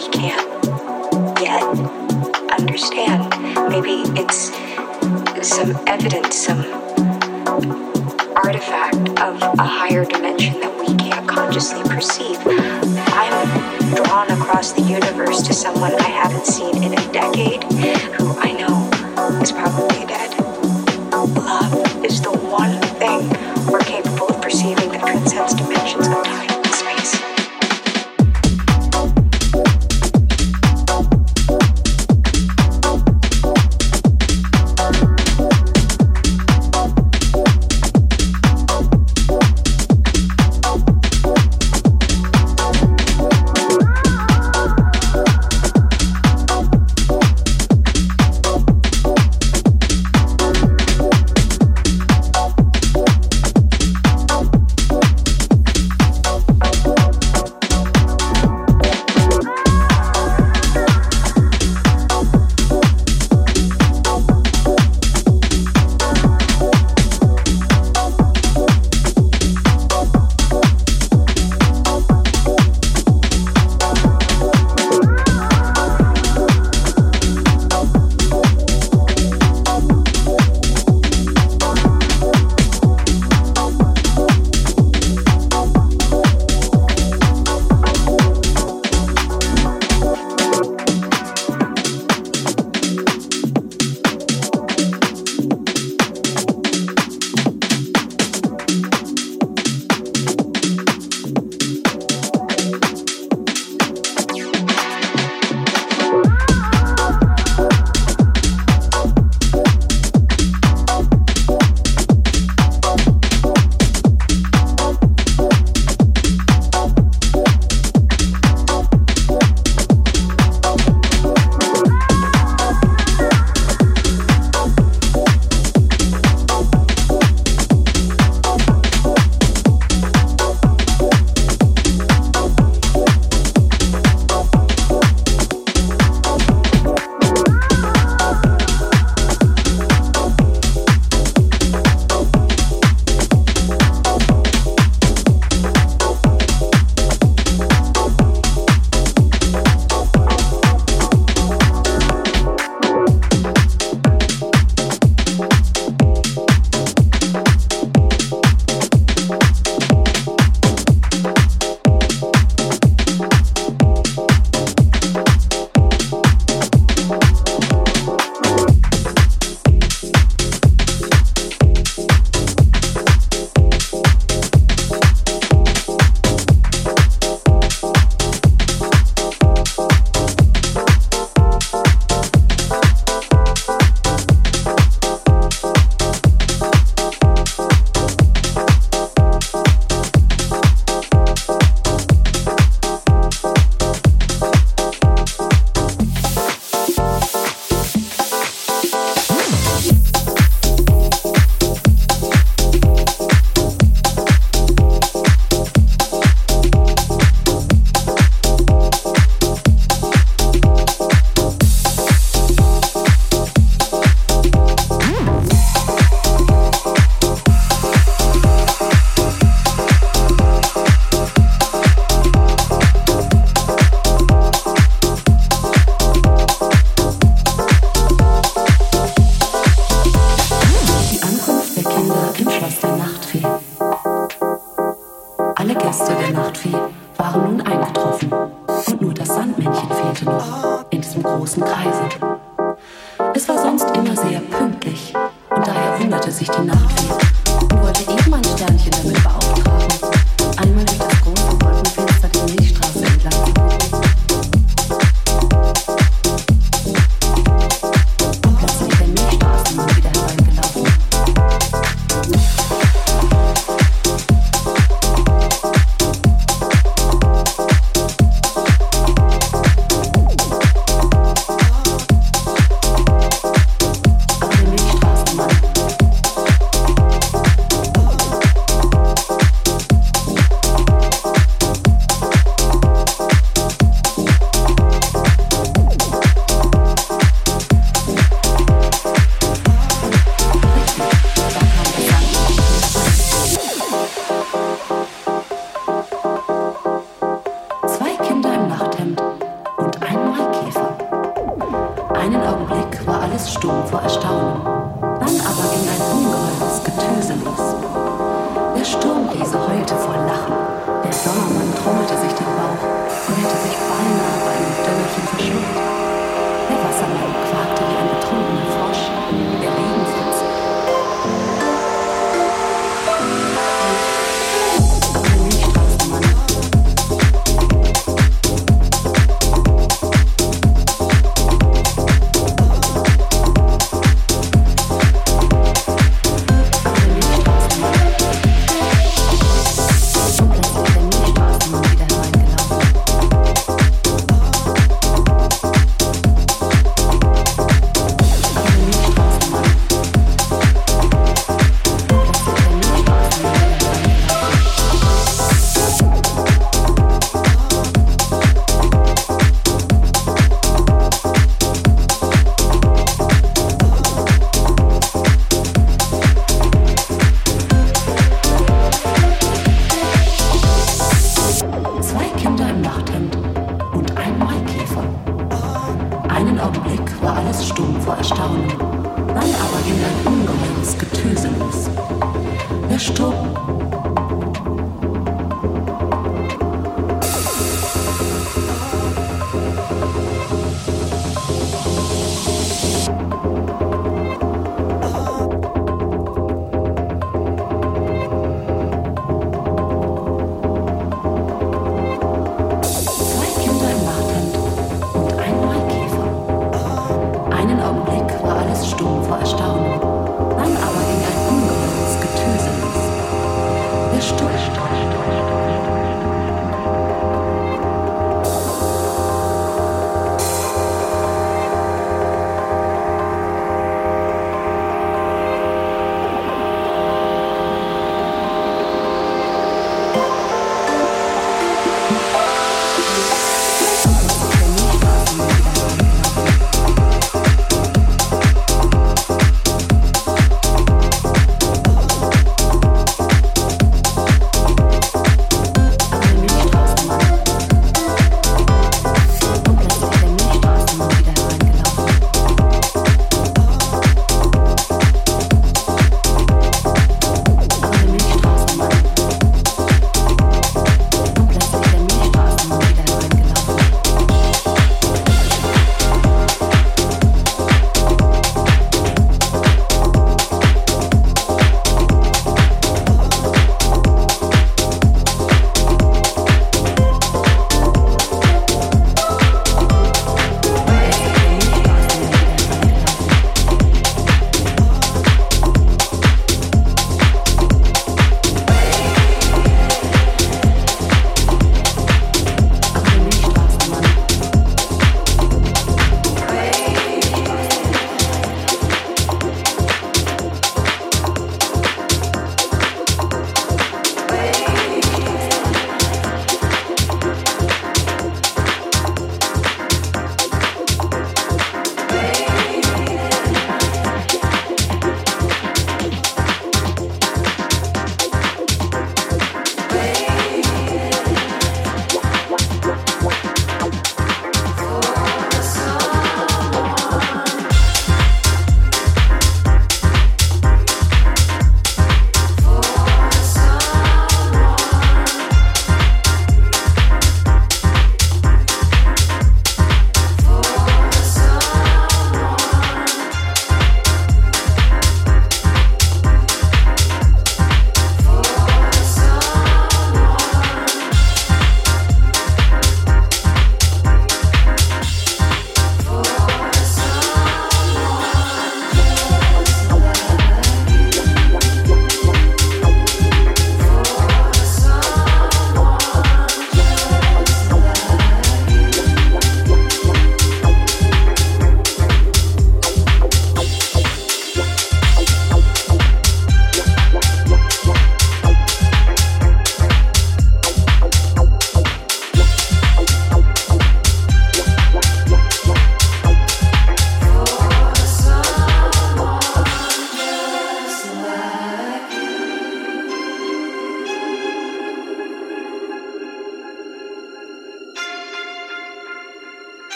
we can't yet understand. Maybe it's some evidence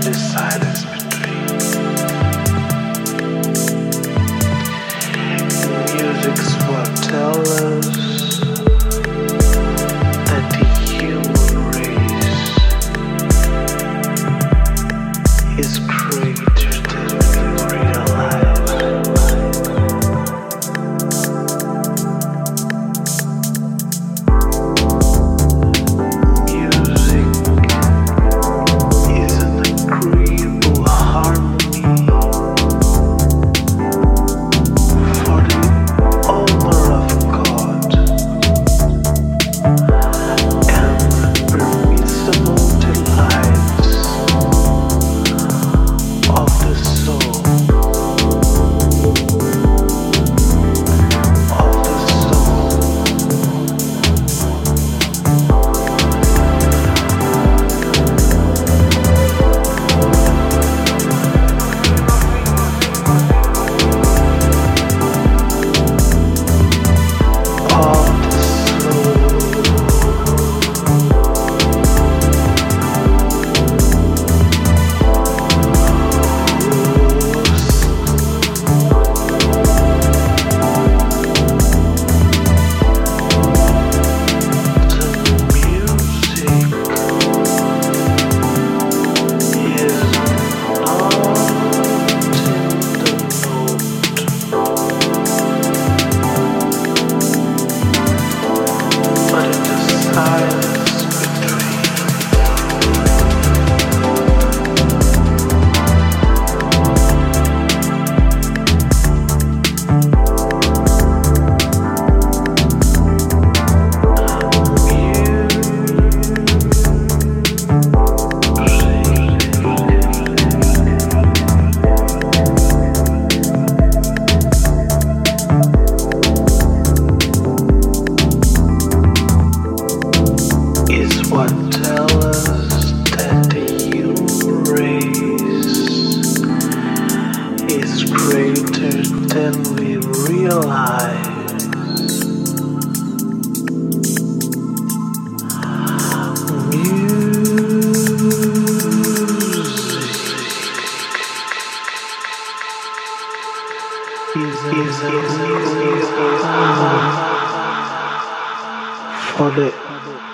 This silence.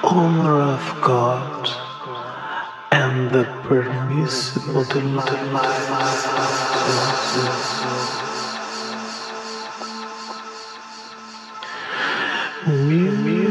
honor of God and the permissible delight. of We